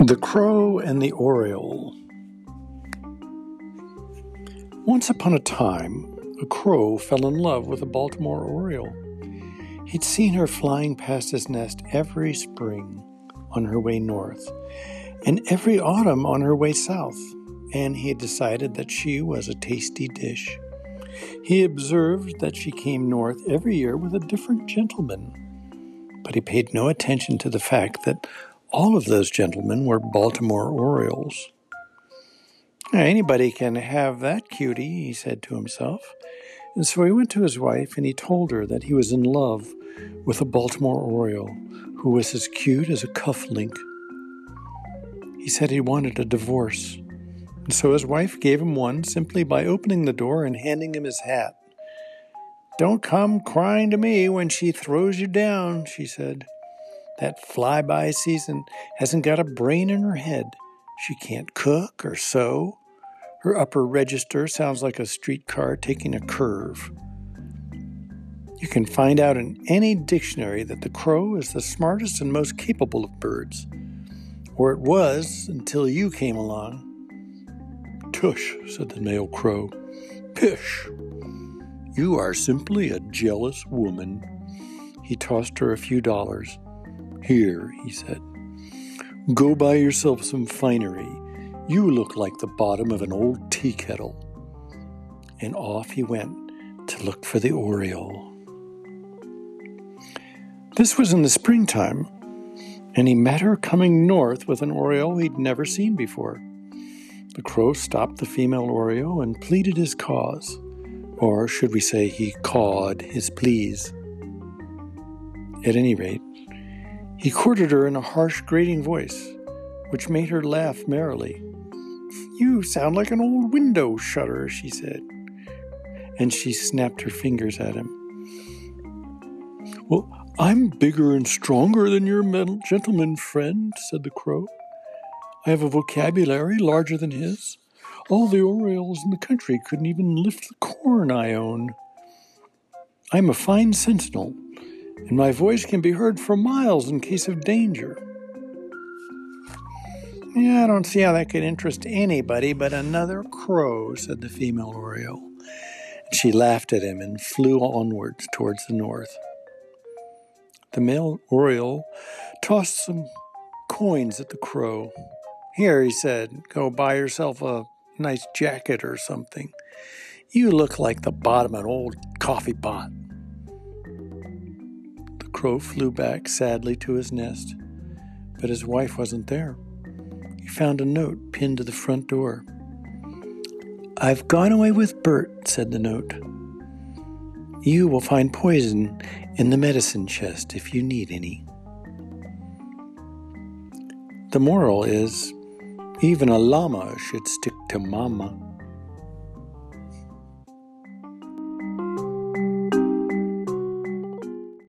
The Crow and the Oriole. Once upon a time, a crow fell in love with a Baltimore Oriole. He'd seen her flying past his nest every spring on her way north, and every autumn on her way south, and he had decided that she was a tasty dish. He observed that she came north every year with a different gentleman, but he paid no attention to the fact that all of those gentlemen were Baltimore Orioles. Anybody can have that cutie, he said to himself. And so he went to his wife and he told her that he was in love with a Baltimore Oriole who was as cute as a cuff link. He said he wanted a divorce. And so his wife gave him one simply by opening the door and handing him his hat. Don't come crying to me when she throws you down, she said. That flyby season hasn't got a brain in her head. She can't cook or sew. Her upper register sounds like a streetcar taking a curve. You can find out in any dictionary that the crow is the smartest and most capable of birds. Or it was until you came along. Tush, said the male crow. Pish! You are simply a jealous woman. He tossed her a few dollars. Here, he said. Go buy yourself some finery. You look like the bottom of an old tea kettle. And off he went to look for the Oriole. This was in the springtime, and he met her coming north with an Oriole he'd never seen before. The crow stopped the female Oriole and pleaded his cause, or should we say, he cawed his pleas. At any rate, he courted her in a harsh, grating voice, which made her laugh merrily. You sound like an old window shutter, she said. And she snapped her fingers at him. Well, I'm bigger and stronger than your gentleman friend, said the crow. I have a vocabulary larger than his. All the orioles in the country couldn't even lift the corn I own. I'm a fine sentinel, and my voice can be heard for miles in case of danger. Yeah, I don't see how that could interest anybody but another crow, said the female oriole. And she laughed at him and flew onwards towards the north. The male oriole tossed some coins at the crow. Here, he said, go buy yourself a nice jacket or something. You look like the bottom of an old coffee pot crow flew back sadly to his nest, but his wife wasn't there. He found a note pinned to the front door. I've gone away with Bert, said the note. You will find poison in the medicine chest if you need any. The moral is even a llama should stick to mama.